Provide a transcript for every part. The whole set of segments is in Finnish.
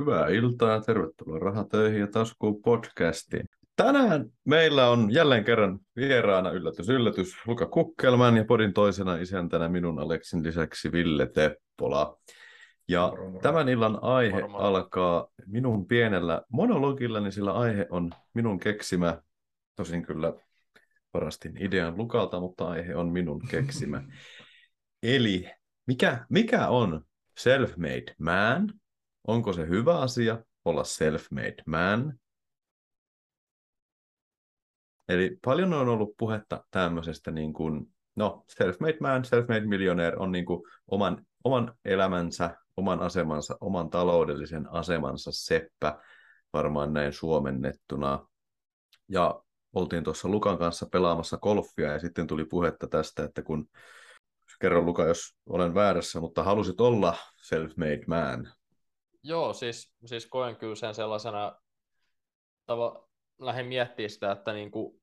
Hyvää iltaa ja tervetuloa Rahatöihin ja Taskuun podcastiin. Tänään meillä on jälleen kerran vieraana yllätys yllätys Luka Kukkelman ja podin toisena isäntänä minun Aleksin lisäksi Ville Teppola. Ja moro, moro. tämän illan aihe moro, moro. alkaa minun pienellä monologilla, niin sillä aihe on minun keksimä, tosin kyllä varastin idean Lukalta, mutta aihe on minun keksimä. Eli mikä, mikä on self-made man? Onko se hyvä asia olla self-made man? Eli paljon on ollut puhetta tämmöisestä niin kuin, no self-made man, self-made millionaire on niin kuin oman, oman elämänsä, oman asemansa, oman taloudellisen asemansa seppä, varmaan näin suomennettuna. Ja oltiin tuossa Lukan kanssa pelaamassa golfia ja sitten tuli puhetta tästä, että kun kerro Luka, jos olen väärässä, mutta halusit olla self-made man. Joo, siis, siis koen kyllä sen sellaisena, tava, lähden miettimään sitä, että niin kuin,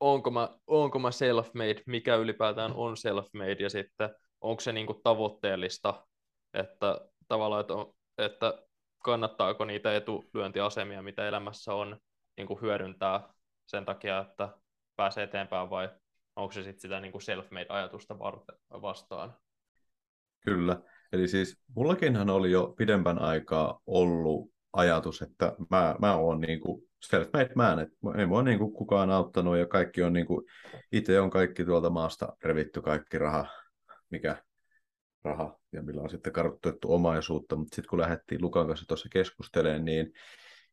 onko, mä, onko mä self-made, mikä ylipäätään on self-made, ja sitten onko se niin kuin tavoitteellista, että tavallaan, että, on, että kannattaako niitä etulyöntiasemia, mitä elämässä on, niin kuin hyödyntää sen takia, että pääsee eteenpäin, vai onko se sitten sitä niin kuin self-made-ajatusta vastaan? Kyllä. Eli siis mullakinhan oli jo pidempän aikaa ollut ajatus, että mä, mä oon niin kuin self-made man, että ei mua niin kuin kukaan auttanut ja kaikki on niin kuin, itse on kaikki tuolta maasta revitty kaikki raha, mikä raha ja millä on sitten kartoitettu omaisuutta, mutta sitten kun lähdettiin Lukan kanssa tuossa keskustelemaan, niin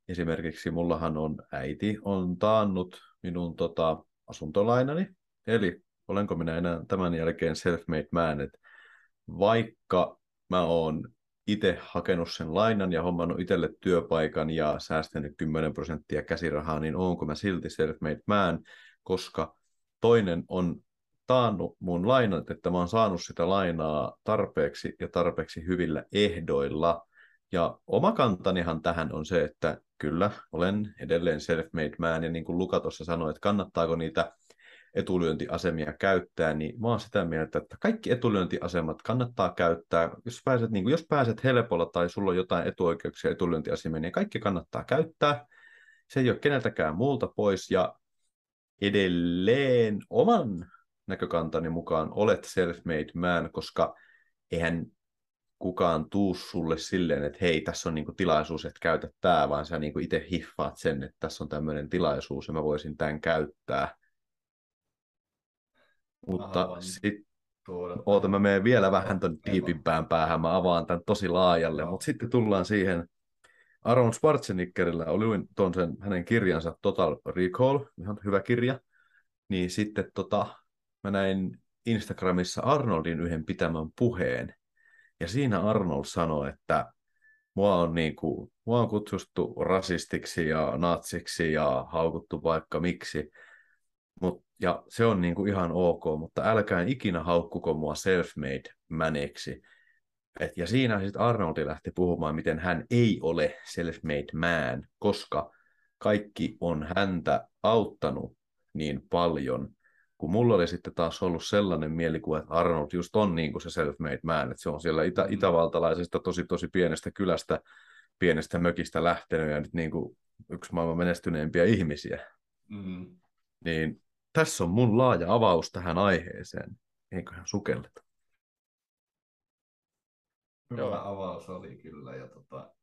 esimerkiksi mullahan on äiti on taannut minun tota, asuntolainani, eli olenko minä enää tämän jälkeen self-made man, että vaikka mä oon itse hakenut sen lainan ja hommannut itselle työpaikan ja säästänyt 10 prosenttia käsirahaa, niin onko mä silti self-made man, koska toinen on taannut mun lainat, että mä oon saanut sitä lainaa tarpeeksi ja tarpeeksi hyvillä ehdoilla. Ja oma kantanihan tähän on se, että kyllä, olen edelleen self-made man, ja niin kuin Luka tuossa sanoi, että kannattaako niitä etulyöntiasemia käyttää, niin mä oon sitä mieltä, että kaikki etulyöntiasemat kannattaa käyttää. Jos pääset, niin kuin, jos pääset helpolla tai sulla on jotain etuoikeuksia etulyöntiasemia, niin kaikki kannattaa käyttää. Se ei ole keneltäkään muulta pois ja edelleen oman näkökantani mukaan olet self-made man, koska eihän kukaan tuu sulle silleen, että hei, tässä on niinku tilaisuus, että käytä tämä, vaan sä niinku itse hiffaat sen, että tässä on tämmöinen tilaisuus ja mä voisin tämän käyttää. Mutta sitten Oota, mä menen vielä vähän ton diipimpään päähän, mä avaan tämän tosi laajalle, mutta sitten tullaan siihen, Aaron Schwarzeneggerillä oli tuon sen hänen kirjansa Total Recall, ihan hyvä kirja, niin sitten tota, mä näin Instagramissa Arnoldin yhden pitämän puheen, ja siinä Arnold sanoi, että mua on, niin kuin, mua on kutsuttu rasistiksi ja natsiksi ja haukuttu vaikka miksi, Mut, ja se on niinku ihan ok, mutta älkää ikinä haukkuko mua self-made maneksi. Et, ja siinä sitten Arnoldi lähti puhumaan, miten hän ei ole self-made man, koska kaikki on häntä auttanut niin paljon, kun mulla oli sitten taas ollut sellainen mielikuva, että Arnold just on niin kuin se self-made man, että se on siellä itä- mm. itävaltalaisesta tosi tosi pienestä kylästä, pienestä mökistä lähtenyt ja nyt niin kuin yksi maailman menestyneimpiä ihmisiä. Mm. Niin tässä on mun laaja avaus tähän aiheeseen. Eiköhän sukelleta. Hyvä Joo. avaus oli kyllä. Ja tota,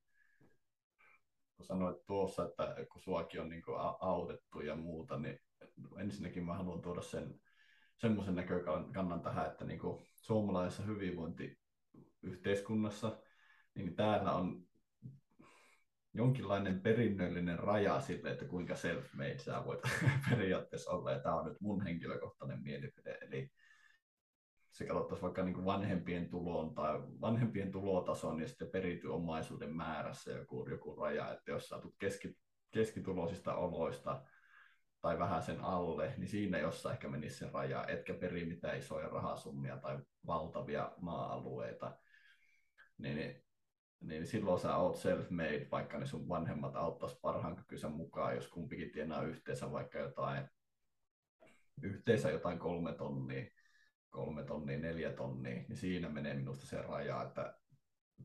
kun sanoit tuossa, että kun suakin on niin autettu ja muuta, niin ensinnäkin mä haluan tuoda sen semmoisen näkökannan tähän, että niin suomalaisessa hyvinvointiyhteiskunnassa niin täällä on jonkinlainen perinnöllinen raja sille, että kuinka self-made sä voit periaatteessa olla. Ja tämä on nyt mun henkilökohtainen mielipide. Eli se katsottaisiin vaikka niin kuin vanhempien tuloon tai vanhempien tulotason ja sitten perity omaisuuden määrässä joku, joku raja, että jos saatut keski, keskituloisista oloista tai vähän sen alle, niin siinä jossa ehkä menisi se raja, etkä peri mitään isoja rahasummia tai valtavia maa-alueita, niin niin silloin sä oot self-made, vaikka ne sun vanhemmat auttaisi parhaan kykynsä mukaan, jos kumpikin tienaa yhteensä vaikka jotain, yhteensä jotain kolme tonnia, kolme tonnia, neljä tonnia, niin siinä menee minusta se raja, että,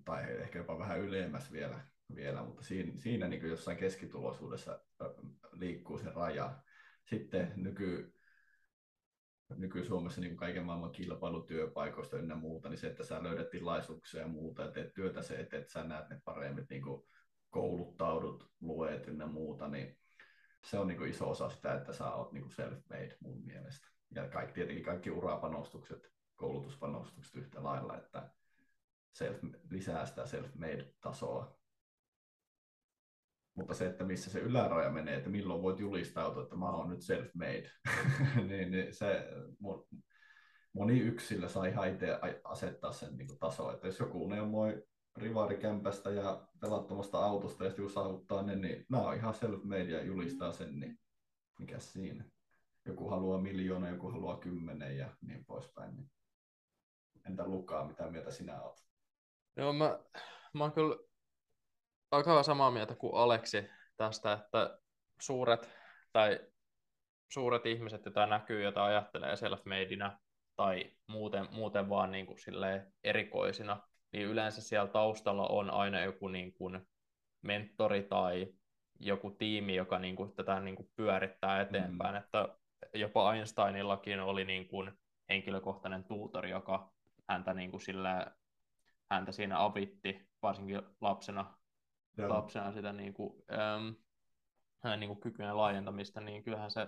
tai ehkä jopa vähän ylemmäs vielä, vielä, mutta siinä, siinä niin jossain keskituloisuudessa liikkuu se raja. Sitten nyky, nyky-Suomessa niin kaiken maailman kilpailutyöpaikoista ynnä muuta, niin se, että sä löydät tilaisuuksia ja muuta ja teet työtä se, että, että sä näet ne paremmin niin kuin kouluttaudut, luet ynnä muuta, niin se on niin kuin iso osa sitä, että sä oot niin self-made mun mielestä. Ja kaikki, tietenkin kaikki urapanostukset, koulutuspanostukset yhtä lailla, että self, lisää sitä self-made-tasoa. Mutta se, että missä se yläraja menee, että milloin voit julistautua, että mä oon nyt self-made, niin, niin se moni yksilö saa ihan itse asettaa sen niin tasoa. Että jos joku neuvoi rivaarikämpästä ja pelattomasta autosta ja sitten saavuttaa ne, niin nämä on ihan self-made ja julistaa sen, niin mikä siinä. Joku haluaa miljoona, joku haluaa kymmenen ja niin poispäin. Niin. Entä Lukaa, mitä mieltä sinä olet? Joo, mä, mä oon kyllä aika samaa mieltä kuin Aleksi tästä, että suuret tai suuret ihmiset, joita näkyy, joita ajattelee self-madeinä tai muuten, muuten vaan niin kuin erikoisina, niin yleensä siellä taustalla on aina joku niin kuin mentori tai joku tiimi, joka niin kuin tätä niin kuin pyörittää eteenpäin. Mm. Että jopa Einsteinillakin oli niin kuin henkilökohtainen tuutori, joka häntä, niin kuin sillä, häntä siinä avitti, varsinkin lapsena, Joo. lapsena sitä niin kuin, äm, hänen niin kuin kykyjen laajentamista, niin kyllähän se,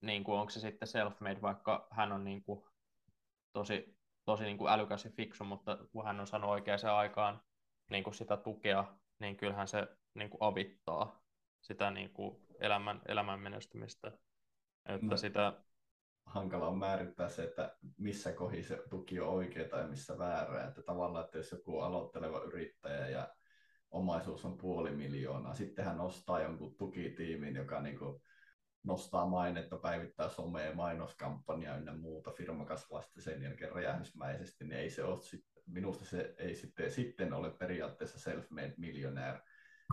niin kuin, onko se sitten self-made, vaikka hän on niin kuin, tosi tosi niin kuin älykäs ja fiksu, mutta kun hän on saanut oikeaan aikaan niin kuin sitä tukea, niin kyllähän se niin kuin avittaa sitä niin kuin elämän, elämän menestymistä. Että no, sitä... Hankala on määrittää se, että missä kohi se tuki on oikea tai missä väärä. Että tavallaan, että jos joku aloitteleva yrittäjä ja omaisuus on puoli miljoonaa, sitten hän ostaa jonkun tukitiimin, joka niin kuin nostaa mainetta, päivittää somea, mainoskampanja ynnä muuta, firma kasvaa sitten sen jälkeen räjähdysmäisesti, niin ei se ole minusta se ei sitten, sitten ole periaatteessa self-made millionaire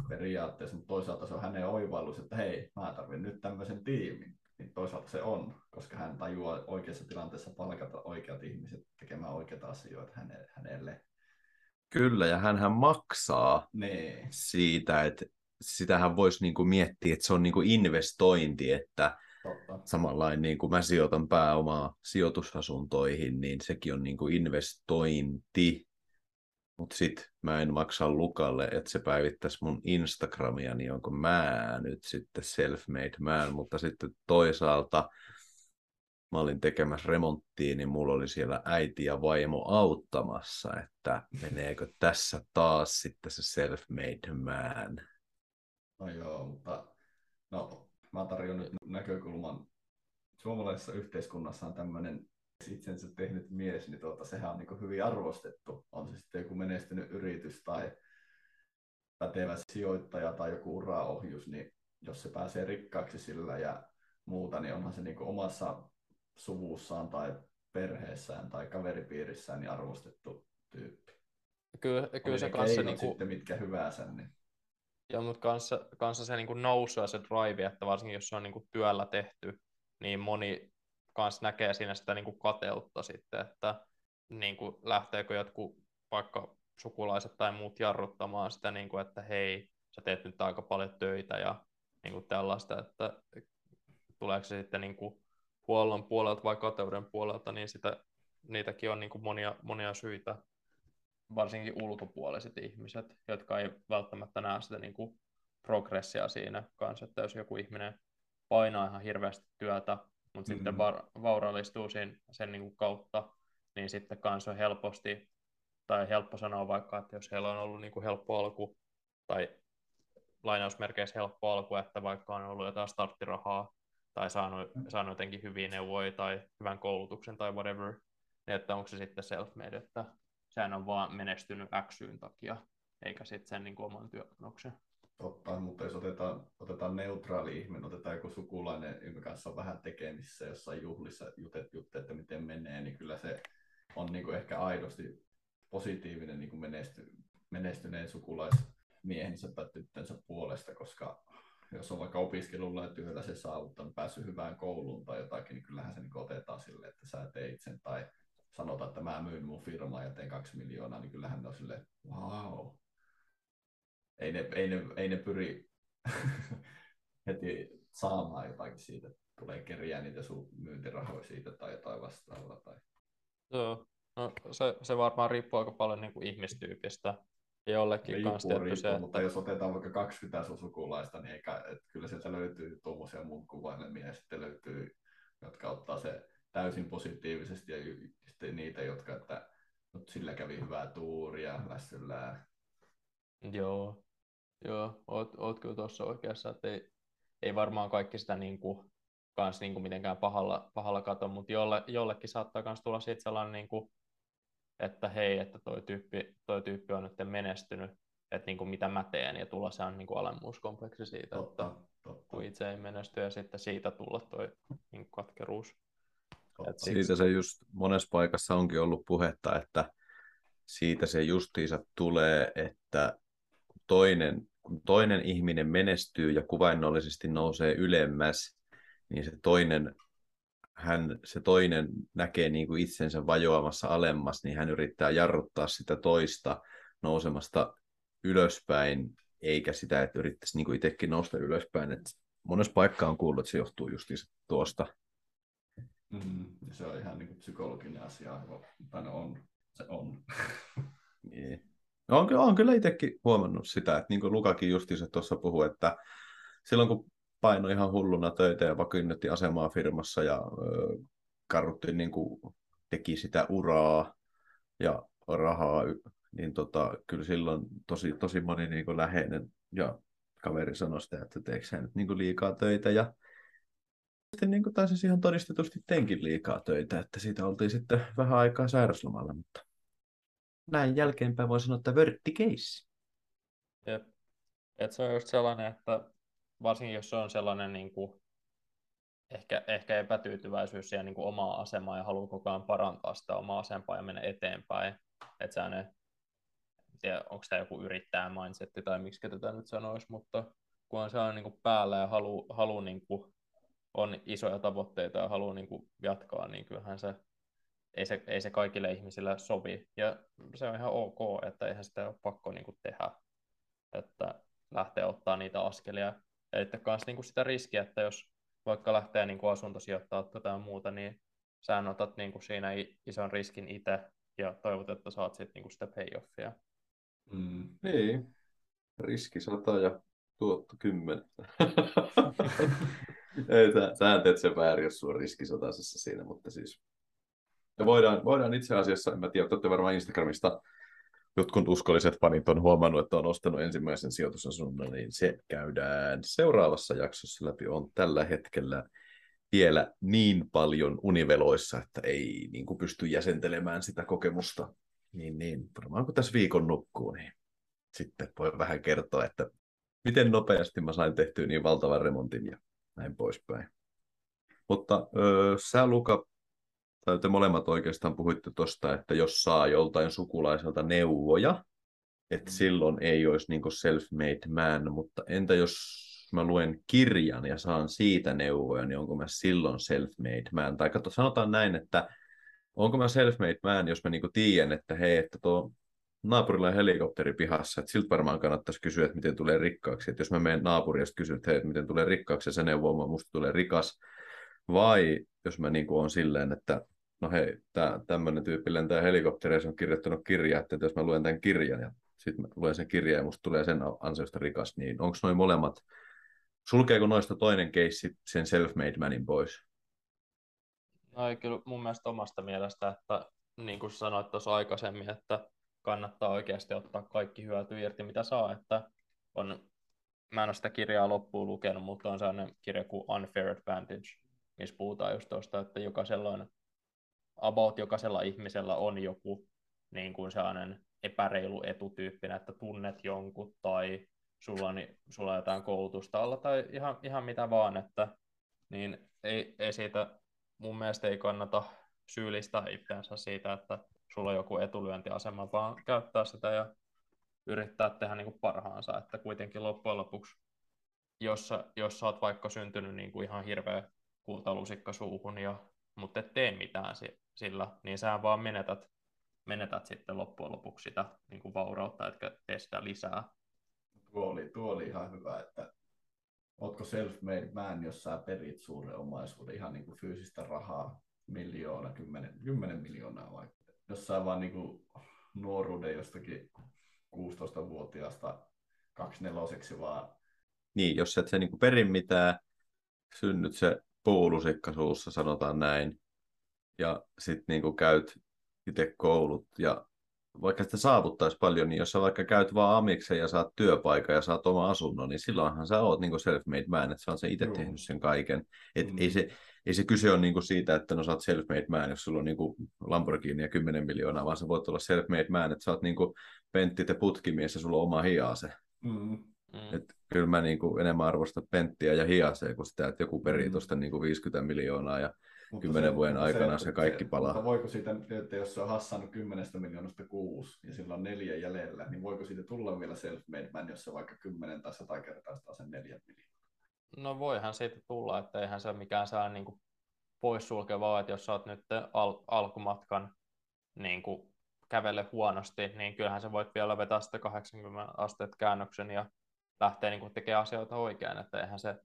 periaatteessa, mutta toisaalta se on hänen oivallus, että hei, mä tarvitsen nyt tämmöisen tiimin. Niin toisaalta se on, koska hän tajuaa oikeassa tilanteessa palkata oikeat ihmiset tekemään oikeita asioita hänelle. Kyllä, ja hän maksaa nee. siitä, että sitähän voisi niin kuin miettiä, että se on niin kuin investointi, että Totta. samanlainen niin kuin mä sijoitan pääomaa sijoitusasuntoihin, niin sekin on niin kuin investointi. Mutta sitten mä en maksa Lukalle, että se päivittäisi mun Instagramia, niin onko mä nyt sitten self-made man, mutta sitten toisaalta mä olin tekemässä remonttia, niin mulla oli siellä äiti ja vaimo auttamassa, että meneekö tässä taas sitten se self-made man. No joo, mutta no, mä tarjon nyt näkökulman. Suomalaisessa yhteiskunnassa on tämmöinen itsensä tehnyt mies, niin tuota, sehän on niin hyvin arvostettu. On se sitten joku menestynyt yritys tai pätevä sijoittaja tai joku uraohjus, niin jos se pääsee rikkaaksi sillä ja muuta, niin onhan se niin omassa suvussaan tai perheessään tai kaveripiirissään niin arvostettu tyyppi. Kyllä, kyllä se kanssa... Niin kuin... sitten mitkä hyvänsä, niin Joo, mutta kanssa, kanssa se niin nousu ja se drive, että varsinkin jos se on niin kuin työllä tehty, niin moni kans näkee siinä sitä niin kuin kateutta sitten, että niin kuin lähteekö jotkut vaikka sukulaiset tai muut jarruttamaan sitä, niin kuin, että hei, sä teet nyt aika paljon töitä ja niin kuin tällaista, että tuleeko se sitten niin kuin huollon puolelta vai kateuden puolelta, niin sitä, niitäkin on niin kuin monia, monia syitä varsinkin ulkopuoliset ihmiset, jotka ei välttämättä näe sitä niin kuin progressia siinä kanssa, että jos joku ihminen painaa ihan hirveästi työtä, mutta mm-hmm. sitten var- vaurallistuu sen, sen niin kuin kautta, niin sitten kanssa on helposti, tai helppo sanoa vaikka, että jos heillä on ollut niin kuin helppo alku, tai lainausmerkeissä helppo alku, että vaikka on ollut jotain starttirahaa, tai saanut, saanut jotenkin hyviä neuvoja, tai hyvän koulutuksen, tai whatever, niin että onko se sitten self-made, että sehän on vaan menestynyt Xyn takia, eikä sitten sen niin kuin oman työpanoksen. Totta, mutta jos otetaan, otetaan neutraali ihminen, otetaan joku sukulainen, jonka kanssa on vähän tekemisissä jossain juhlissa, jutet, jutte, että miten menee, niin kyllä se on niin kuin ehkä aidosti positiivinen niin kuin menesty, menestyneen sukulaismiehensä tai tyttönsä puolesta, koska jos on vaikka opiskelulla ja työllä se saavuttanut, päässyt hyvään kouluun tai jotakin, niin kyllähän se niin otetaan sille, että sä teit sen tai sanotaan, että mä myyn mun firmaa ja teen kaksi miljoonaa, niin kyllähän ne on silleen, wow. ei ne, ei ne, ei ne pyri heti saamaan jotakin siitä, tulee kerjää niitä sun myyntirahoja siitä tai jotain vastaavaa. Tai... Joo, no, se, se varmaan riippuu aika paljon niin kuin ihmistyypistä. Jollekin kanssa tietty se, mutta että jos otetaan vaikka 20 sun sukulaista, niin eikä, että kyllä sieltä löytyy tuommoisia mun kuvailemia ja sitten löytyy, jotka ottaa se täysin positiivisesti ja sitten niitä, jotka, että no, sillä kävi hyvää tuuria, lässyllään. Joo, joo oot, oot kyllä tuossa oikeassa, että ei, ei varmaan kaikki sitä niin kuin, kans niin kuin mitenkään pahalla, pahalla kato, mutta jolle, jollekin saattaa myös tulla siitä sellainen, niin kuin, että hei, että toi tyyppi, toi tyyppi on nyt menestynyt, että niin kuin mitä mä teen, ja tulla se on niin kuin alemmuuskompleksi siitä, Totta, että totta, kun itse ei menesty, ja sitten siitä tulla toi niin kuin katkeruus. totta. Siksi- Siitä se just monessa paikassa onkin ollut puhetta, että siitä se justiinsa tulee, että kun toinen, kun toinen ihminen menestyy ja kuvainnollisesti nousee ylemmäs, niin se toinen, hän, se toinen näkee niin kuin itsensä vajoamassa alemmas, niin hän yrittää jarruttaa sitä toista nousemasta ylöspäin, eikä sitä, että yrittäisi niin kuin itsekin nousta ylöspäin. Et monessa paikkaa on kuullut, että se johtuu justiinsa tuosta. Mm, ja se on ihan niin kuin psykologinen asia, aivan- no on, se on. Niin. No, on, on kyllä itsekin huomannut sitä, että niin kuin Lukakin justiinsa tuossa puhui, että silloin kun painoi ihan hulluna töitä ja vakiinnutti asemaa firmassa ja ö, karrutti niin kuin teki sitä uraa ja rahaa, niin tota, kyllä silloin tosi, tosi moni niin kuin läheinen ja kaveri sanoi sitä, että teekö sä nyt niin kuin liikaa töitä ja sitten niin kuin taisi ihan todistetusti teinkin liikaa töitä, että siitä oltiin sitten vähän aikaa sairaslomalla, mutta näin jälkeenpäin voi sanoa, että vörtti case. Jep. Et se on just sellainen, että varsinkin jos se on sellainen niin kuin, ehkä, ehkä epätyytyväisyys siihen niin kuin omaa asemaa ja haluaa koko ajan parantaa sitä omaa asemaa ja mennä eteenpäin. Että sä ne, tiedä, onko tämä joku yrittäjä mindsetti tai miksi tätä nyt sanoisi, mutta kun on sellainen niin kuin päällä ja halu, halu niin kuin, on isoja tavoitteita ja haluaa niin kuin jatkaa, niin kyllähän se ei, se ei se kaikille ihmisille sovi. Ja se on ihan ok, että eihän sitä ole pakko niin kuin tehdä että lähtee ottaa niitä askelia. Ja sitten myös niin kuin sitä riskiä, että jos vaikka lähtee niin kuin asuntosijoittaa tätä ja muuta, niin sä otat niin kuin siinä ison riskin itse ja toivot, että saat sitten niin kuin sitä payoffia. Mm. Niin. Riski 100 ja tuotto 10. Ei, sä, sä teet sen väärin, jos sulla on riski siinä, mutta siis... Ja voidaan, voidaan itse asiassa, en mä tiedä, olette varmaan Instagramista jotkut uskolliset fanit on huomannut, että on ostanut ensimmäisen sijoitusasunnon, niin se käydään seuraavassa jaksossa läpi. On tällä hetkellä vielä niin paljon univeloissa, että ei niin kuin pysty jäsentelemään sitä kokemusta. Niin, niin, varmaan kun tässä viikon nukkuu, niin sitten voi vähän kertoa, että miten nopeasti mä sain tehtyä niin valtavan remontin ja näin poispäin. Mutta öö, sä Luka, tai te molemmat oikeastaan puhuitte tuosta, että jos saa joltain sukulaiselta neuvoja, että silloin ei olisi niin self-made man, mutta entä jos mä luen kirjan ja saan siitä neuvoja, niin onko mä silloin self-made man? Tai katso, sanotaan näin, että onko mä self-made man, jos mä niin tiedän, että hei, että tuo naapurilla on helikopteri pihassa, että siltä varmaan kannattaisi kysyä, että miten tulee rikkaaksi. Että jos mä menen naapuriin ja kysyn, että hei, että miten tulee rikkaaksi, ja se neuvoo musta tulee rikas. Vai jos mä niin on silleen, että no hei, tämmöinen tyyppi lentää se on kirjoittanut kirjaa, että jos mä luen tämän kirjan ja sitten luen sen kirjan ja musta tulee sen ansiosta rikas, niin onko noin molemmat, sulkeeko noista toinen keissi sen self-made manin pois? No ei kyllä mun mielestä omasta mielestä, että niin kuin sanoit tuossa aikaisemmin, että kannattaa oikeasti ottaa kaikki hyöty irti, mitä saa, että on, mä en ole sitä kirjaa loppuun lukenut, mutta on sellainen kirja kuin Unfair Advantage, missä puhutaan just tuosta, että jokaisella on, about jokaisella ihmisellä on joku niin kuin sellainen epäreilu etutyyppinen, että tunnet jonkun tai sulla on, sulla on jotain koulutusta alla tai ihan, ihan mitä vaan, että niin ei, ei siitä mun mielestä ei kannata syyllistää itseänsä siitä, että sulla on joku etulyöntiasema, vaan käyttää sitä ja yrittää tehdä niin kuin parhaansa, että kuitenkin loppujen lopuksi, jos jos sä oot vaikka syntynyt niin kuin ihan hirveä kultalusikka suuhun, ja, mutta et tee mitään sillä, niin sä vaan menetät, menetät sitten loppujen lopuksi sitä niin kuin vaurautta, etkä tee sitä lisää. tuo oli, tuo oli ihan hyvä, että ootko self-made man, jos sä perit suuren omaisuuden, ihan niin kuin fyysistä rahaa, miljoona, kymmenen, kymmenen miljoonaa vaikka. Jos sä vaan niin kuin nuoruuden jostakin 16-vuotiaasta kaksineloseksi vaan. Niin, jos et se niin kuin perin mitään, synnyt se puulusikka suussa, sanotaan näin, ja sitten niin käyt itse koulut ja vaikka sitä saavuttaisi paljon, niin jos sä vaikka käyt vaan amiksen ja saat työpaikan ja saat oma asunnon, niin silloinhan sä oot niin self-made man, että sä oot sen itse tehnyt sen kaiken. Et mm. ei, se, ei se kyse ole niin siitä, että no sä oot self-made man, jos sulla on niin Lamborghini ja 10 miljoonaa, vaan sä voit olla self-made man, että sä oot niin Pentti te putkimies ja sulla on oma hiase. Mm. Mm. Et kyllä mä niin kuin enemmän arvostan Penttiä ja hiasea kuin sitä, että joku perii mm. tuosta niin 50 miljoonaa ja mutta kymmenen se, vuoden aikana se, se kaikki palaa. Mutta voiko siitä, että jos se on hassannut kymmenestä miljoonasta kuusi ja sillä on neljä jäljellä, niin voiko siitä tulla vielä self-made man, jos se vaikka kymmenen tai sata kertaa sen neljä miljoonaa? No voihan siitä tulla, että eihän se mikään saa niin kuin poissulkevaa, että jos sä oot nyt al- alkumatkan niin kuin kävele huonosti, niin kyllähän sä voit vielä vetää sitä 80 asteet käännöksen ja lähteä niin kuin tekemään asioita oikein, että eihän se,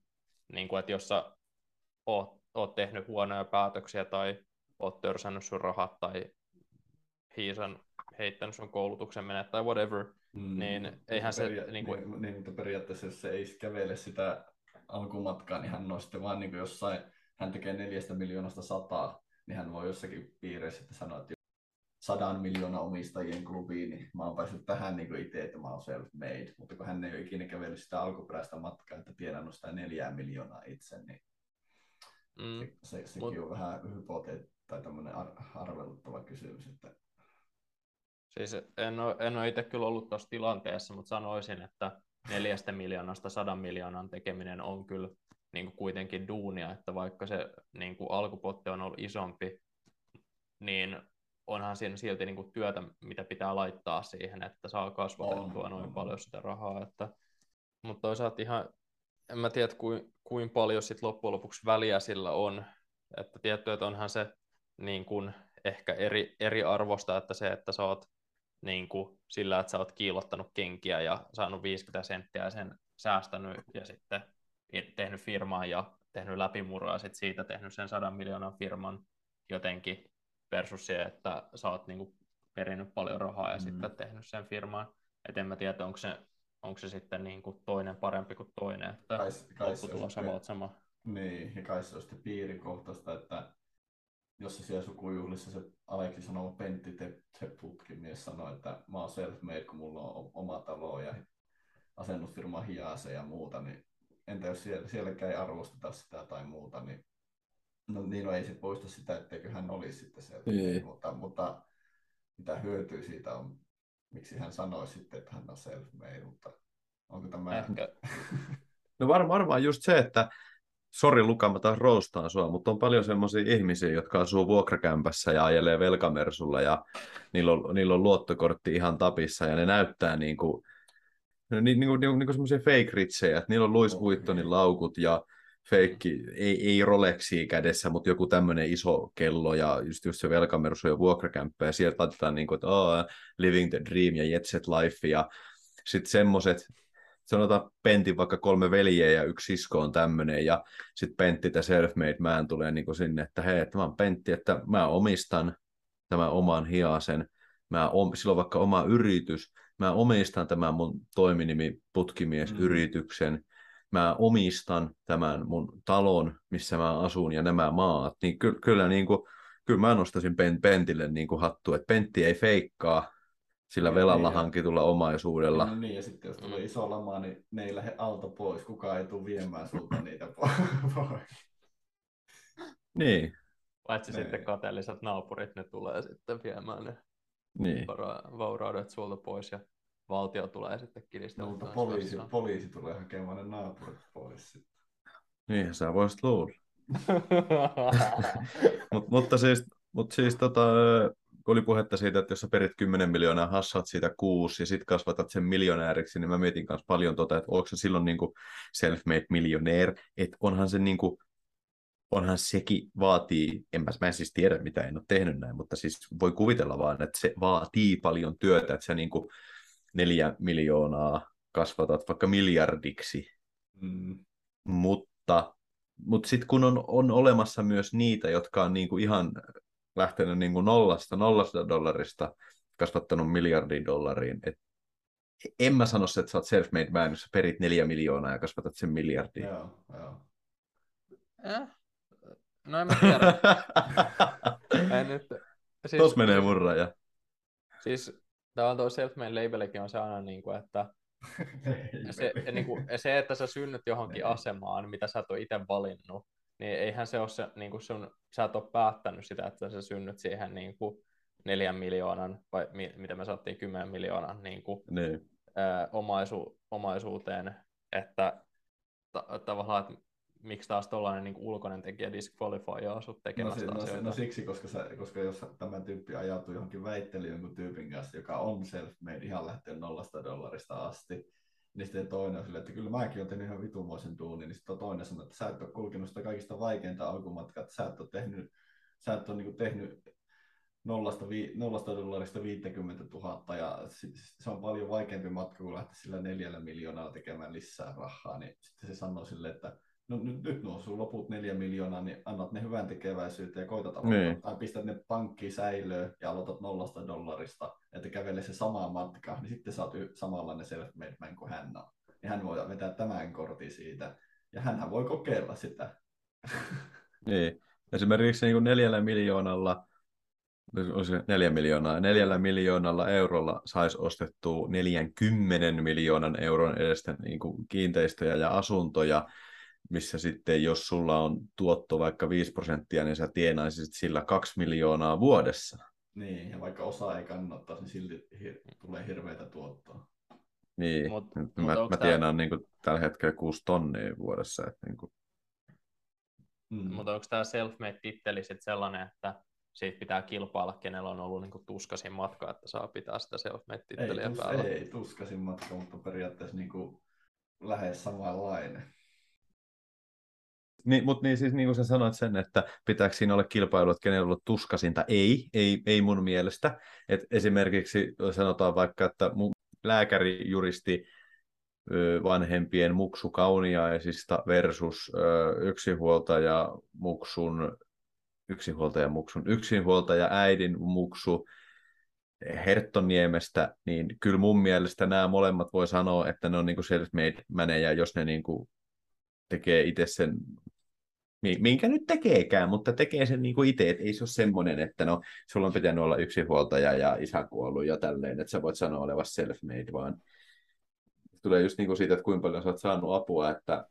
niin kuin, että jos sä oot oot tehnyt huonoja päätöksiä tai oot törsännyt sun rahat tai hiisan heittänyt sun koulutuksen menet tai whatever, mm, niin eihän se... Peria- niin, kuin... niin, niin, mutta periaatteessa jos se ei kävele sitä alkumatkaa, niin hän on sitten vaan niin kuin jossain, hän tekee neljästä miljoonasta sataa, niin hän voi jossakin piireissä sanoa, että sadan miljoonaa omistajien klubiin, niin mä oon päässyt tähän niin itse, että mä oon self-made, mutta kun hän ei ole ikinä kävellyt sitä alkuperäistä matkaa, että tiedän sitä neljää miljoonaa itse, niin Mm. Se, se, sekin Mut... on vähän hypoteetti tai tämmöinen ar- arveluttava kysymys. Että... Siis en ole, en ole itse kyllä ollut tuossa tilanteessa, mutta sanoisin, että neljästä miljoonasta sadan miljoonan tekeminen on kyllä niin kuin kuitenkin duunia, että vaikka se niin kuin alkupotti on ollut isompi, niin onhan siinä silti niin kuin työtä, mitä pitää laittaa siihen, että saa kasvatettua on, noin on. paljon sitä rahaa. Että, mutta toisaalta ihan en mä tiedä, kuin, kuin paljon sit loppujen lopuksi väliä sillä on. Että tietty, että onhan se niin kuin, ehkä eri, eri arvosta, että se, että sä oot niin kuin, sillä, että sä oot kiilottanut kenkiä ja saanut 50 senttiä ja sen säästänyt ja sitten tehnyt firmaa ja tehnyt läpimurroa ja sitten siitä tehnyt sen sadan miljoonan firman jotenkin versus se, että sä oot niin kuin, perinnyt paljon rahaa ja mm. sitten tehnyt sen firman. Et en mä tiedä, onko se onko se sitten niin kuin toinen parempi kuin toinen, että kai, kai lopputulos sama sama. Niin, ja kai se on sitten piirikohtaista, että jos se siellä sukujuhlissa se Aleksi sanoo Pentti te, te putkimies sanoi, että mä oon self-made, kun mulla on oma talo ja asennusfirma hiase ja muuta, niin entä jos siellä, sielläkään ei arvosteta sitä tai muuta, niin no, niin no ei se poista sitä, etteikö hän olisi sitten self niin. mutta, mutta mitä hyötyä siitä on miksi hän sanoi sitten, että hän on self-made, mutta onko tämä... Ehkä. no var, varmaan just se, että sori Luka, mä taas roostaan sua, mutta on paljon semmoisia ihmisiä, jotka asuu vuokrakämpässä ja ajelee velkamersulla ja niillä on, niillä on luottokortti ihan tapissa ja ne näyttää niin kuin, niin, niin, niin, niin, niin kuin semmoisia fake ritsejä, että niillä on Louis Vuittonin laukut ja feikki, ei, ei Rolexia kädessä, mutta joku tämmöinen iso kello ja just, just se velkamersu ja vuokrakämppä ja sieltä laitetaan niin kuin, että oh, living the dream ja jet set life ja sitten semmoiset, sanotaan Pentti vaikka kolme veljeä ja yksi sisko on tämmöinen ja sitten Pentti tämä self-made man tulee niin kuin sinne, että hei, että mä oon Pentti, että mä omistan tämän oman hiasen, mä om, sillä on vaikka oma yritys, mä omistan tämän mun toiminimi putkimies-yrityksen, mm mä omistan tämän mun talon, missä mä asun ja nämä maat, niin ky- kyllä, niin kuin, kyllä mä nostaisin Pen- Pentille niin kuin hattu, että Pentti ei feikkaa sillä velalla niin, hankitulla omaisuudella. No niin, ja sitten jos tulee iso lama, niin ne ei lähde alta pois, kukaan ei tule viemään sulta niitä pois. Niin. Paitsi ne. sitten kateelliset naapurit, ne tulee sitten viemään ne niin. vauraudet sulta pois ja valtio tulee sitten kiristämään. mutta poliisi, poliisi tulee hakemaan ne naapurit pois sitten. Niin, sä voisit luulla. Mut, mutta siis, mutta siis tota, kun oli puhetta siitä, että jos sä perit 10 miljoonaa, hassat siitä kuusi ja sitten kasvatat sen miljonääriksi, niin mä mietin myös paljon tota, että onko se silloin niin kuin self-made millionaire, että onhan se niin kuin, onhan sekin vaatii, en mä, mä en siis tiedä mitä en ole tehnyt näin, mutta siis voi kuvitella vaan, että se vaatii paljon työtä, että sä niin kuin, neljä miljoonaa kasvatat vaikka miljardiksi, Mm. mutta, mutta sitten kun on, on olemassa myös niitä, jotka on niinku ihan lähtenyt niinku nollasta, nollasta dollarista kasvattanut miljardin dollariin, et en mä sano, että sä oot self-made man, jos sä perit neljä miljoonaa ja kasvatat sen miljardin. Joo, joo. Eh? No en mä tiedä. en nyt, siis, Tos menee mun raja. Siis tämä on tuo self-made labelikin on se aina niin kuin, että se, niin kuin, se, että sä synnyt johonkin asemaan, mitä sä et ole itse valinnut, niin eihän se ole se, niin kuin sun, sä et ole päättänyt sitä, että sä synnyt siihen niin kuin neljän miljoonan, vai mi, mitä me saattiin, kymmenen miljoonan niin kuin, niin. ää, omaisu, omaisuuteen, että ta- tavallaan, että miksi taas tuollainen niin ulkoinen tekijä disqualifioaa sut tekemästä no, asioita? No, no siksi, koska, sä, koska jos tämä tyyppi ajautuu johonkin väittelyyn jonkun tyypin kanssa, joka on self-made ihan lähtien nollasta dollarista asti, niin sitten toinen on silleen, että kyllä mäkin olen tehnyt ihan vitumoisen duunin, niin sitten toinen sanoo, että sä et ole kulkenut sitä kaikista vaikeinta alkumatkaa, että sä et ole tehnyt, sä et ole niin tehnyt nollasta, vi, nollasta dollarista 50 000 ja se on paljon vaikeampi matka kuin lähteä sillä neljällä miljoonalla tekemään lisää rahaa, niin sitten se sanoo sille, että no nyt, nyt nuo sun loput neljä miljoonaa, niin annat ne hyvän tekeväisyyteen ja koitat niin. tai pistät ne pankkiin säilöön ja aloitat nollasta dollarista, että kävele se sama matka, niin sitten sä oot samanlainen self-made man kuin hän on. Ja hän voi vetää tämän kortin siitä, ja hän voi kokeilla sitä. niin. Esimerkiksi niin kuin neljällä miljoonalla neljä miljoonaa. Neljällä miljoonalla eurolla saisi ostettua 40 miljoonan euron edestä niin kuin kiinteistöjä ja asuntoja, missä sitten jos sulla on tuotto vaikka 5 prosenttia, niin sä tienaisit sillä 2 miljoonaa vuodessa. Niin, ja vaikka osa ei kannattaa, niin silti hir- tulee hirveitä tuottoa. Niin, mut, mä, mut mä tienaan tämä... niin kuin, tällä hetkellä 6 tonnia vuodessa. Että, niin kuin... mm. Mutta onko tämä self-made-titteli sellainen, että siitä pitää kilpailla, kenellä on ollut niin kuin tuskasin matka, että saa pitää sitä self-made-titteliä ei, tus, päällä? Ei, tuskasin matka, mutta periaatteessa niin kuin lähes samanlainen. Niin, mutta niin, siis niin kuin sä sanoit sen, että pitääkö siinä olla kilpailu, että kenellä on ollut tuskasinta? Ei, ei, ei mun mielestä. Et esimerkiksi sanotaan vaikka, että mun lääkäri juristi vanhempien muksu kauniaisista versus yksinhuoltaja muksun yksinhuoltaja muksun yksinhuoltaja äidin muksu Herttoniemestä, niin kyllä mun mielestä nämä molemmat voi sanoa, että ne on niin self-made manejä, jos ne niin kuin tekee itse sen minkä nyt tekeekään, mutta tekee sen niin kuin itse, että ei se ole semmoinen, että no, sulla on pitänyt olla yksinhuoltaja ja isä kuollut ja tälleen, että sä voit sanoa olevasi self-made, vaan tulee just niin kuin siitä, että kuinka paljon sä oot saanut apua, että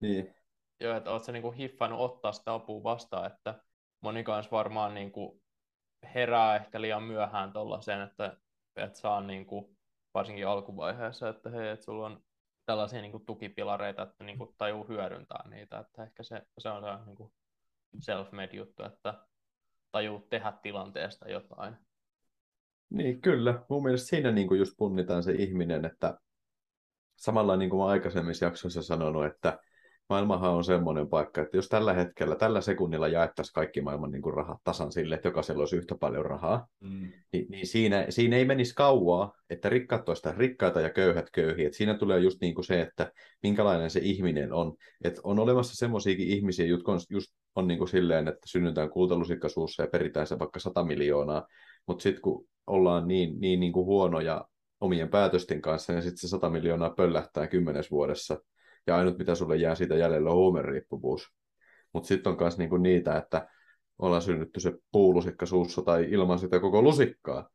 niin. Joo, että oot sä niin kuin hiffannut ottaa sitä apua vastaan, että moni kanssa varmaan niin kuin herää ehkä liian myöhään tuollaiseen, että, että saa niin kuin, varsinkin alkuvaiheessa, että hei, että sulla on tällaisia niin kuin tukipilareita, että niin kuin tajuu hyödyntää niitä, että ehkä se, se on se niin self-made juttu, että tajuu tehdä tilanteesta jotain. Niin, kyllä. Mun mielestä siinä niin kuin just punnitaan se ihminen, että samalla niin kuin mä aikaisemmissa jaksoissa sanonut, että maailmahan on semmoinen paikka, että jos tällä hetkellä, tällä sekunnilla jaettaisiin kaikki maailman niin kuin rahat tasan sille, että jokaisella olisi yhtä paljon rahaa, mm. niin, niin siinä, siinä ei menisi kauaa, että rikkaat toista rikkaita ja köyhät köyhiä. Että siinä tulee just niin kuin se, että minkälainen se ihminen on. Että on olemassa semmoisiakin ihmisiä, jotka on, just on niin kuin silleen, että synnytään kultalusikkasuussa ja peritään se vaikka 100 miljoonaa, mutta sitten kun ollaan niin, niin, niin kuin huonoja omien päätösten kanssa, niin sitten se 100 miljoonaa pöllähtää kymmenes vuodessa, ja ainut mitä sulle jää siitä jäljellä on huumeriippuvuus. Mutta sitten on myös niinku niitä, että ollaan synnytty se puulusikka suussa tai ilman sitä koko lusikkaa.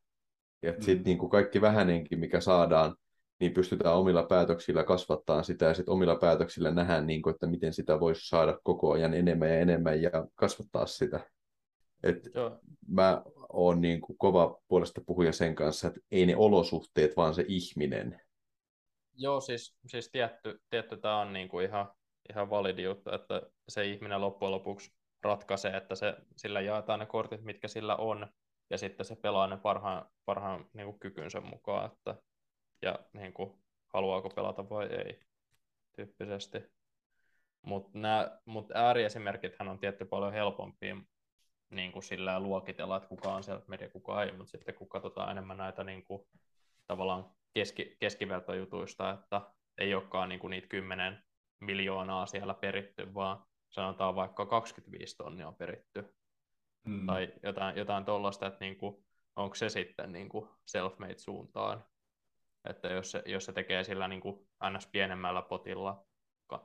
Ja mm. sitten niinku kaikki vähänenkin, mikä saadaan, niin pystytään omilla päätöksillä kasvattaa sitä ja sitten omilla päätöksillä nähdään, niin kuin, että miten sitä voisi saada koko ajan enemmän ja enemmän ja kasvattaa sitä. Et mä oon niin kuin kova puolesta puhuja sen kanssa, että ei ne olosuhteet, vaan se ihminen. Joo, siis, siis tietty, tietty tämä on niinku ihan, ihan validi juttu, että se ihminen loppujen lopuksi ratkaisee, että se, sillä jaetaan ne kortit, mitkä sillä on, ja sitten se pelaa ne parhaan, parhaan niinku kykynsä mukaan, että, ja niinku, haluaako pelata vai ei, tyyppisesti. Mutta mut ääriesimerkithän on tietty paljon helpompia niin kuin sillä luokitella, että kuka on self-media, kuka ei, mutta sitten kun katsotaan enemmän näitä niin kuin tavallaan keski, keskivertojutuista, että ei olekaan niin kuin niitä 10 miljoonaa siellä peritty, vaan sanotaan vaikka 25 tonnia on peritty. Mm. Tai jotain, jotain tuollaista, että niin kuin, onko se sitten niin kuin self-made suuntaan. Että jos se, jos se tekee sillä niin kuin ns. pienemmällä potilla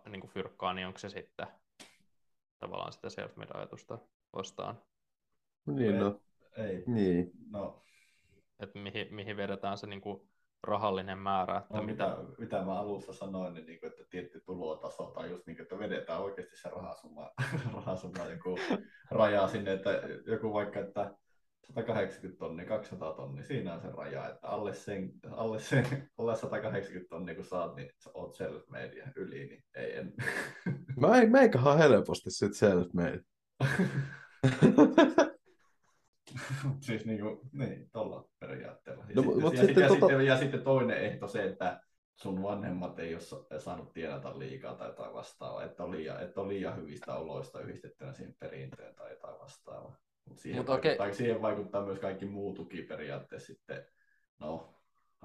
niin kuin fyrkkaa, niin onko se sitten tavallaan sitä self-made-ajatusta vastaan? Niin, no. Ei. Niin. No. Että mihin, mihin vedetään se niin kuin rahallinen määrä. Että no, mitä... mitä, mitä mä alussa sanoin, niin, niin että tietty tulotaso tai just niin, että vedetään oikeasti se rahasumma, rahasumma joku raja sinne, että joku vaikka, että 180 tonnia, 200 tonnia, siinä on se raja, että alle, sen, alle, sen, alle 180 tonnia kun saat, niin sä oot self-made ja yli, niin ei en. Mä ei, meikähän helposti sit self-made. siis niin kuin, niin, tuolla periaatteella. Ja, No, sitten, ja, sitten sitten, ja, tota- sitten, ja sitten toinen ehto se, että sun vanhemmat ei ole sa- saanut tienata liikaa tai jotain vastaavaa, että on liian, että on liian hyvistä oloista yhdistettynä siihen perintöön tai jotain vastaavaa. Mut siihen, Mut vaikuttaa, okei. siihen vaikuttaa myös kaikki muu tuki periaatteessa sitten, no,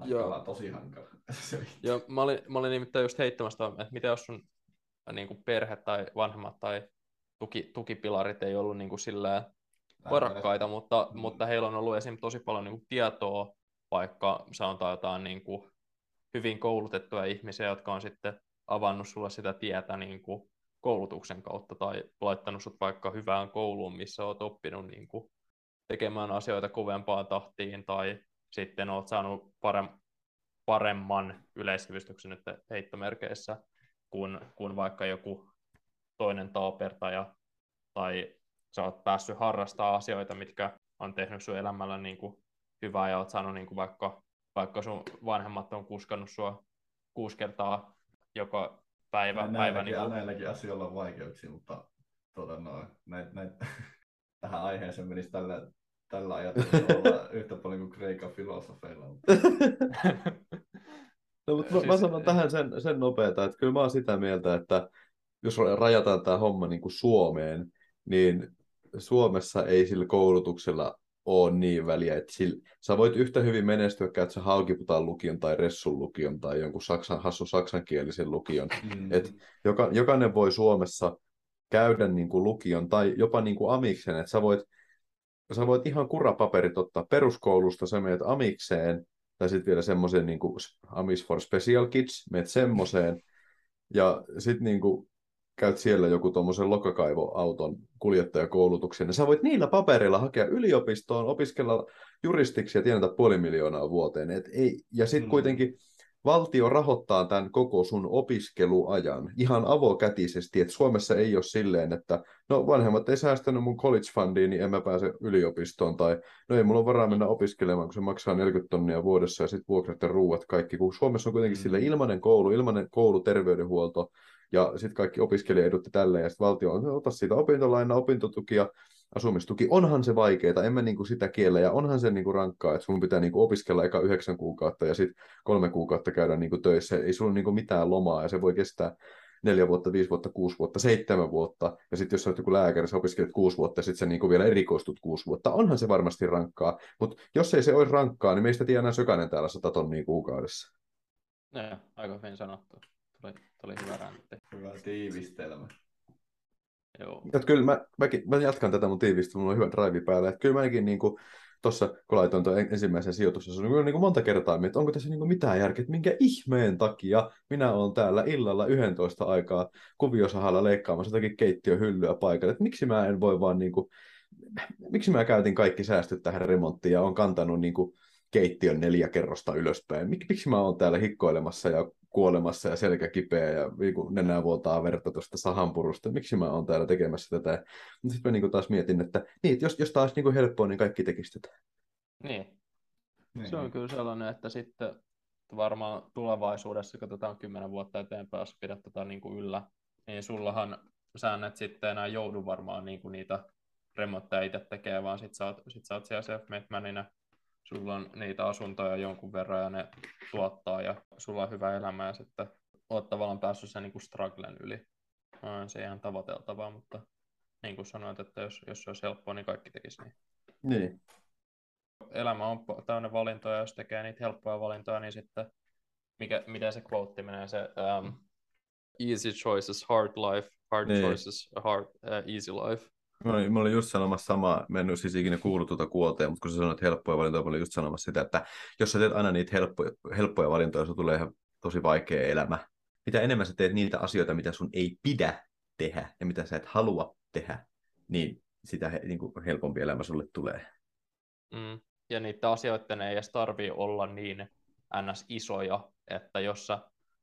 Joo. hankala, tosi hankala. Joo, mä olin, mä olin nimittäin just heittämässä, että mitä jos sun niin kuin perhe tai vanhemmat tai tuki, tukipilarit ei ollut niin kuin silleen varakkaita, mutta, Mm. mutta heillä on ollut esim. tosi paljon niin kuin tietoa, vaikka sanotaan jotain niin kuin hyvin koulutettuja ihmisiä, jotka on sitten avannut sulle sitä tietä niin kuin koulutuksen kautta tai laittanut sut vaikka hyvään kouluun, missä oot oppinut niin kuin tekemään asioita kovempaan tahtiin tai sitten oot saanut parem- paremman yleissivistyksen nyt heittomerkeissä kuin, kuin vaikka joku toinen taapertaja tai sä oot päässyt harrastaa asioita, mitkä on tehnyt sun elämällä niin kuin hyvää ja oot saanut niin kuin vaikka, vaikka sun vanhemmat on kuskannut sua kuusi kertaa joka päivä. päivä näilläkin, niin kuin, näilläkin asioilla on vaikeuksia, mutta tuota, no, näit, näit, tähän aiheeseen menisi tällä, tällä ajatuksella yhtä paljon kuin Kreikan filosofeilla. Mutta... No, mutta mä, Siis- mä sanon tähän sen, sen nopeeta, että kyllä mä oon sitä mieltä, että jos rajataan tämä homma niin kuin Suomeen, niin Suomessa ei sillä koulutuksella ole niin väliä, että sillä, sä voit yhtä hyvin menestyä, käyt sä Haukiputaan lukion tai Ressun lukion tai jonkun saksan, hassu saksankielisen lukion. Mm. Et joka, jokainen voi Suomessa käydä niin kuin lukion tai jopa niin kuin amiksen, että sä voit, sä voit ihan kurapaperit ottaa peruskoulusta, sä menet amikseen, tai sitten vielä semmoisen niin kuin Amis for Special Kids, menet semmoiseen, ja sitten niin kuin käyt siellä joku tuommoisen lokakaivoauton kuljettajakoulutuksen, ja sä voit niillä paperilla hakea yliopistoon, opiskella juristiksi ja tienata puoli miljoonaa vuoteen. Et ei, ja sitten Mm. kuitenkin valtio rahoittaa tämän koko sun opiskeluajan ihan avokätisesti, että Suomessa ei ole silleen, että no vanhemmat ei säästänyt mun college fundiin, niin en mä pääse yliopistoon, tai no ei mulla ole varaa mennä opiskelemaan, kun se maksaa 40 tonnia vuodessa ja sitten vuokrat ja ruuat kaikki, kun Suomessa on kuitenkin Mm. sille ilmainen koulu, ilmainen kouluterveydenhuolto, ja sitten kaikki opiskelijaedut ja tälleen, ja sitten valtio on, ota siitä opintolaina, opintotukia, asumistuki, onhan se vaikeaa, en mä niinku sitä kiellä, ja onhan se niinku rankkaa, että sun pitää niinku opiskella eka yhdeksän kuukautta ja sitten kolme kuukautta käydä niinku töissä, ei sulla ole niinku mitään lomaa, ja se voi kestää neljä vuotta, viisi vuotta, kuusi vuotta, seitsemän vuotta, ja sitten jos sä oot joku lääkäri, sä opiskelet kuusi vuotta, ja sitten sä niinku vielä erikoistut kuusi vuotta, onhan se varmasti rankkaa, mutta jos ei se olisi rankkaa, niin meistä tienaa jokainen täällä sata tonnia kuukaudessa. Joo, aika hyvin sanottu. Tuli, tuli hyvä räntti. Hyvä tiivistelmä. Joo. Et kyllä mä, mäkin, mä jatkan tätä mun tiivistä, mulla on hyvä drive päällä. Et kyllä mäkin niin kuin, tuossa, kun laitoin tuon ensimmäisen sijoituksen, niin niin kuin monta kertaa, että onko tässä niin kuin mitään järkeä, että minkä ihmeen takia minä olen täällä illalla 11 aikaa kuviosahalla leikkaamassa jotakin keittiöhyllyä paikalle. Että miksi mä en voi vaan, niin kuin, miksi mä käytin kaikki säästöt tähän remonttiin ja on kantanut niin kuin, keittiön neljä kerrosta ylöspäin. Mik, miksi mä oon täällä hikkoilemassa ja kuolemassa ja selkä kipeä ja niin nenää vuotaa verta tuosta sahanpurusta. Miksi mä oon täällä tekemässä tätä? Mutta sitten mä niin taas mietin, että, niin, että jos, jos taas niin helppoa, niin kaikki tekisi tätä. Niin, Niin. se on kyllä sellainen, että sitten varmaan tulevaisuudessa, kun tätä on kymmenen vuotta eteenpäin, jos pidät tätä niin kuin yllä, niin sullahan säännöt sitten enää joudu varmaan niin kuin niitä remontteja itse tekee, vaan sit sä oot, sit sä oot siellä self-made manina, sulla on niitä asuntoja jonkun verran ja ne tuottaa ja sulla on hyvä elämä ja sitten oot tavallaan päässyt sen niin strugglen yli. Se ihan tavoiteltavaa, mutta niin kuin sanoit, että jos, jos se olisi helppoa, niin kaikki tekisi niin. Niin. elämä on täynnä valintoja, jos tekee niitä helppoja valintoja, niin sitten mikä, miten se quote menee, se um, easy choices, hard life, hard niin. choices, hard, uh, easy life. Mä olin, mä olin just sanomassa sama, mä en siis ikinä kuullut tuota kuotea, mutta kun sä sanoit helppoja valintoja, mä olin just sanomassa sitä, että jos sä teet aina niitä helppoja, helppoja valintoja, se tulee ihan tosi vaikea elämä. Mitä enemmän sä teet niitä asioita, mitä sun ei pidä tehdä ja mitä sä et halua tehdä, niin sitä niin kuin helpompi elämä sulle tulee. Mm. Ja niitä asioiden ei edes tarvii olla niin ns. isoja, että jos sä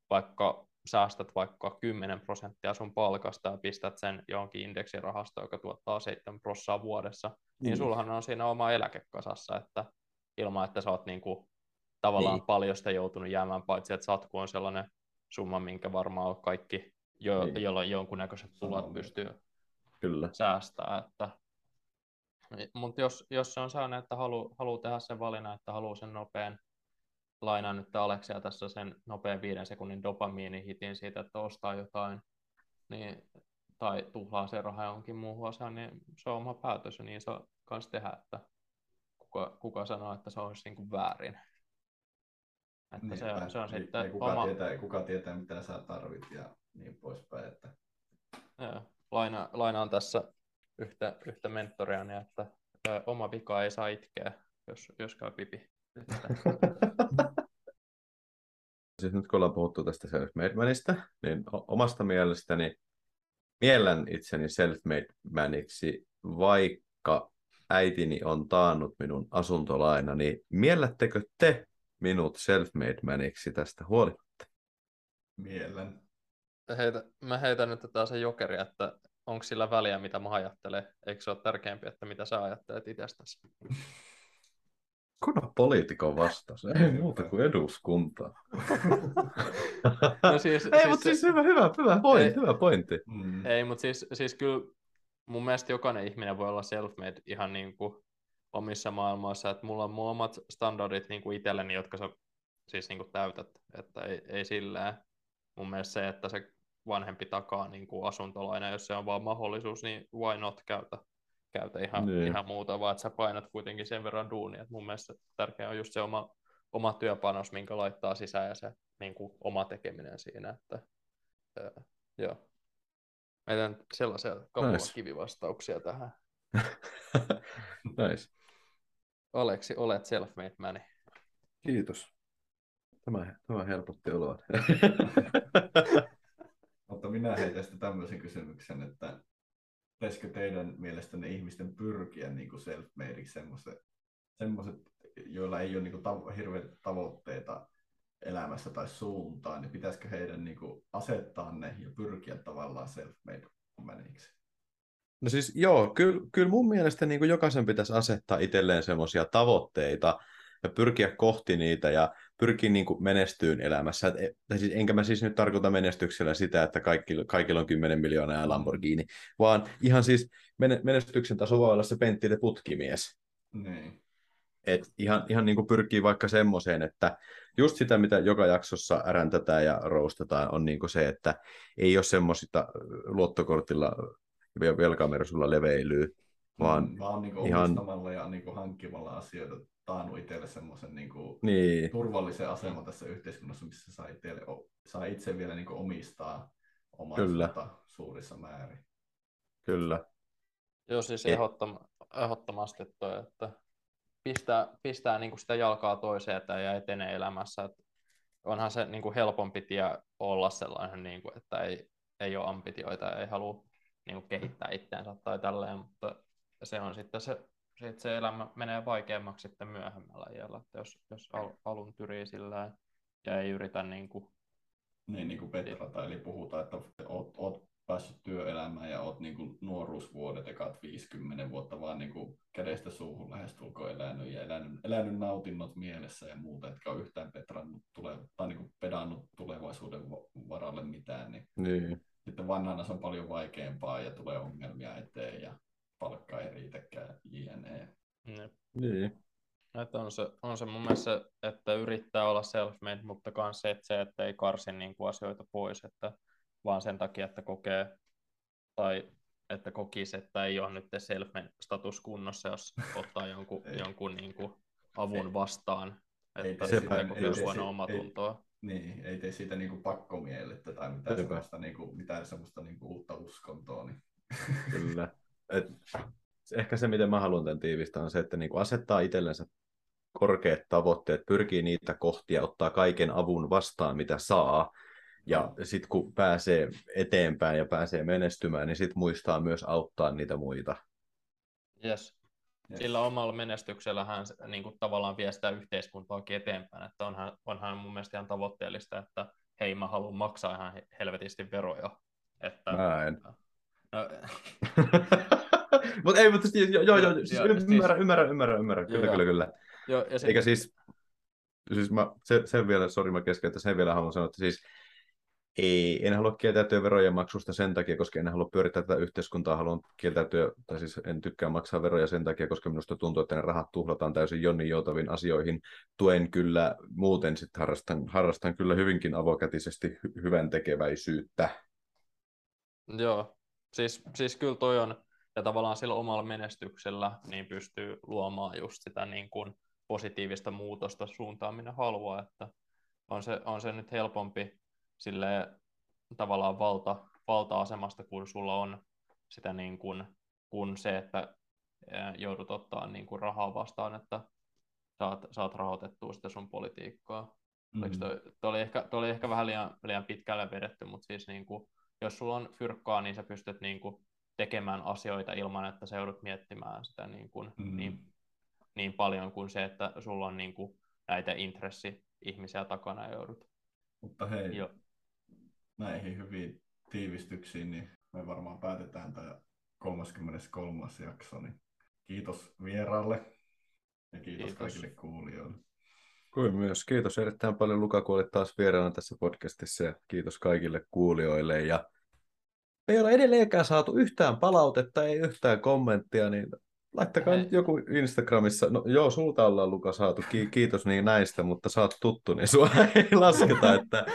vaikka säästät vaikka 10 prosenttia sun palkasta ja pistät sen johonkin indeksirahastoon, joka tuottaa 7 prosenttia vuodessa, mm. niin sullahan on siinä oma eläkekasassa, että ilman, että sä oot niinku tavallaan niin. paljon sitä joutunut jäämään, paitsi että satku on sellainen summa, minkä varmaan kaikki, jo, niin. jolla jonkunnäköiset tulot pystyy Kyllä. säästää. Että... Mutta jos, jos se on sellainen, että haluaa halu tehdä sen valinnan, että haluaa sen nopean lainaan nyt Aleksia tässä sen nopean viiden sekunnin dopamiinihitin siitä, että ostaa jotain, niin, tai tuhlaa se raha johonkin muuhun asiaan, niin se on oma päätös ja niin se kanssa tehdä, että kuka, kuka sanoo, että se olisi niin kuin väärin. Että niin, se, on, se on niin, sitten kuka, oma... tietää, kuka tietää, mitä sä tarvit ja niin poispäin. Että... Ja, laina, lainaan tässä yhtä, yhtä mentoriani, että oma vika ei saa itkeä, jos, jos käy pipi. siis nyt kun ollaan puhuttu tästä self-made manista, niin omasta mielestäni miellän itseni self-made maniksi, vaikka äitini on taannut minun asuntolaina, niin miellättekö te minut self-made maniksi tästä huolimatta? Miellän. Heitä, mä heitän nyt taas se jokeri, että onko sillä väliä, mitä mä ajattelen? Eikö se ole tärkeämpi, että mitä sä ajattelet itsestäsi? Kuna poliitikon vastaus, ei muuta kuin eduskunta. no siis, ei, siis mutta siis hyvä, hyvä, hyvä pointti. Ei, hyvä pointti. Mm. Ei, mutta siis, siis kyllä mun mielestä jokainen ihminen voi olla self-made ihan niin kuin omissa maailmoissa, että mulla on mun omat standardit niin kuin itselleni, jotka sä siis niin kuin täytät, että ei, ei sillä mun mielestä se, että se vanhempi takaa niin kuin asuntolaina, jos se on vaan mahdollisuus, niin why not käytä käytä ihan, niin. ihan muuta, vaan että sä painat kuitenkin sen verran duunia. Et mun mielestä tärkeää on just se oma, oma työpanos, minkä laittaa sisään ja se niin kuin, oma tekeminen siinä. Että, ää, joo. Meidän sellaisia nice. kivivastauksia tähän. nice. Aleksi, olet self-made man. Kiitos. Tämä, tämä helpotti oloa. Mutta minä heitän sitten tämmöisen kysymyksen, että pitäisikö teidän mielestänne ihmisten pyrkiä niin kuin self-madeiksi semmoiset, joilla ei ole niin kuin tav- hirveitä tavoitteita elämässä tai suuntaan, niin pitäisikö heidän niin kuin asettaa ne ja pyrkiä tavallaan self-made? No siis joo, kyllä, kyllä mun mielestä niin kuin jokaisen pitäisi asettaa itselleen semmoisia tavoitteita ja pyrkiä kohti niitä ja pyrkii niin kuin menestyyn elämässä. Et, et, siis, enkä mä siis nyt tarkoita menestyksellä sitä, että kaikki, kaikilla on 10 miljoonaa ja Lamborghini, vaan ihan siis menestyksen taso voi olla se penttille putkimies. Niin. Et ihan, ihan niin kuin pyrkii vaikka semmoiseen, että just sitä, mitä joka jaksossa äräntetään ja roustataan, on niin kuin se, että ei ole semmoisita luottokortilla ja velkamersulla leveilyä, vaan, vaan niin ihan... omistamalla ja niin hankkimalla asioita taannut itselle semmoisen niin kuin niin. turvallisen aseman tässä yhteiskunnassa, missä saa, itselle, saa itse vielä niin kuin omistaa omaa suurissa määrin. Kyllä. Joo, siis ehdottom, ehdottomasti toi, että pistää, pistää niin kuin sitä jalkaa toiseen että ja etenee elämässä. Että onhan se niin kuin helpompi tie olla sellainen, niin kuin, että ei, ei ole ambitioita, ei halua niin kuin kehittää itseänsä tai tälleen, mutta se on sitten se sit se elämä menee vaikeammaksi sitten myöhemmällä iällä, että jos, jos al, alun tyrii sillä ja ei yritä niin kuin... Niin, niin kuin Petra tai eli puhutaan, että oot, oot päässyt työelämään ja oot niin kuin nuoruusvuodet, ekat 50 vuotta vaan niin kuin kädestä suuhun lähestulkoon elänyt ja elänyt, elänyt nautinnot mielessä ja muuta, etkä ole yhtään petrannut tule, tai niin kuin pedannut tulevaisuuden varalle mitään, niin, niin. sitten vanhana se on paljon vaikeampaa ja tulee ongelmia eteen ja palkka ei riitäkään, jne. Niin. niin. Että on, se, on se mun mielestä, että yrittää olla self-made, mutta myös se, että, se, että ei karsi niin kuin asioita pois, että vaan sen takia, että kokee tai että kokisi, että ei ole nyt self-made status kunnossa, jos ottaa jonkun, jonkun niin kuin avun Ei. vastaan, Ei että tee sitä kokee ei tee huono si- omatuntoa. Niin, ei tee siitä niinku pakkomielettä tai mitään Sepä. semmoista, niinku, mitään semmoista niinku uutta uskontoa. Niin. Kyllä. Et ehkä se, miten mä haluan tämän tiivistää, on se, että niinku asettaa itsellensä korkeat tavoitteet, pyrkii niitä kohti ja ottaa kaiken avun vastaan, mitä saa. Ja sitten kun pääsee eteenpäin ja pääsee menestymään, niin sitten muistaa myös auttaa niitä muita. Yes. Yes. Sillä omalla menestyksellähän se, niin kuin tavallaan vie sitä yhteiskuntaakin eteenpäin, että onhan, onhan mun mielestä ihan tavoitteellista, että hei mä haluan maksaa ihan he- helvetisti veroja. Että, Mä en. mutta ei, mutta siis, joo, joo, joo, siis Joo, siis- ymmärrän, ymmärrän, ymmärrän, ymmärrän, kyllä, Joo. kyllä, kyllä. jo, ja se, Eikä siis, siis mä, se, sen vielä, sori mä keskeytän, sen vielä haluan sanoa, että siis ei, en halua kieltäytyä verojen maksusta sen takia, koska en halua pyörittää tätä yhteiskuntaa, haluan kieltäytyä, tai siis en tykkää maksaa veroja sen takia, koska minusta tuntuu, että ne rahat tuhlataan täysin jonnin joutaviin asioihin. Tuen kyllä, muuten sitten harrastan, harrastan kyllä hyvinkin avokätisesti hy- hyvän tekeväisyyttä. Joo, siis, siis kyllä toi on, ja tavallaan sillä omalla menestyksellä niin pystyy luomaan just sitä niin kuin positiivista muutosta suuntaan, minne haluaa, että on se, on se nyt helpompi sille tavallaan valta, valta-asemasta, kun sulla on sitä niin kuin, kun se, että joudut ottaa niin kuin rahaa vastaan, että saat, saat rahoitettua sitä sun politiikkaa. Oliko toi, toi, oli ehkä, toi oli ehkä vähän liian, liian pitkälle vedetty, mutta siis niin kuin, jos sulla on fyrkkaa, niin sä pystyt niin kuin, tekemään asioita ilman, että sä joudut miettimään sitä niin, kuin, Mm. niin, niin paljon kuin se, että sulla on niin kuin, näitä intressi-ihmisiä takana ja joudut. Mutta hei, Jo, näihin hyviin tiivistyksiin, niin me varmaan päätetään tämä 33. jakso. Niin kiitos vieraalle ja kiitos, Kiitos. kaikille kuulijoille. Kuin myös. Kiitos erittäin paljon Luka, kun olit taas vieraana tässä podcastissa ja kiitos kaikille kuulijoille. Ja ei ole edelleenkään saatu yhtään palautetta, ei yhtään kommenttia, niin laittakaa Hei. nyt joku Instagramissa. No joo, sulta ollaan Luka saatu, Ki- kiitos niin näistä, mutta sä oot tuttu, niin sua ei lasketa, että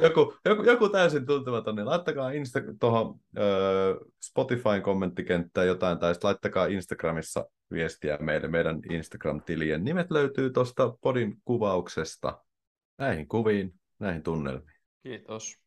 joku, joku, joku täysin tuntematon, niin laittakaa Insta- tuohon Spotifyn kommenttikenttään jotain, tai sitten laittakaa Instagramissa viestiä meille. Meidän Instagram-tilien nimet löytyy tuosta podin kuvauksesta. Näihin kuviin, näihin tunnelmiin. kiitos.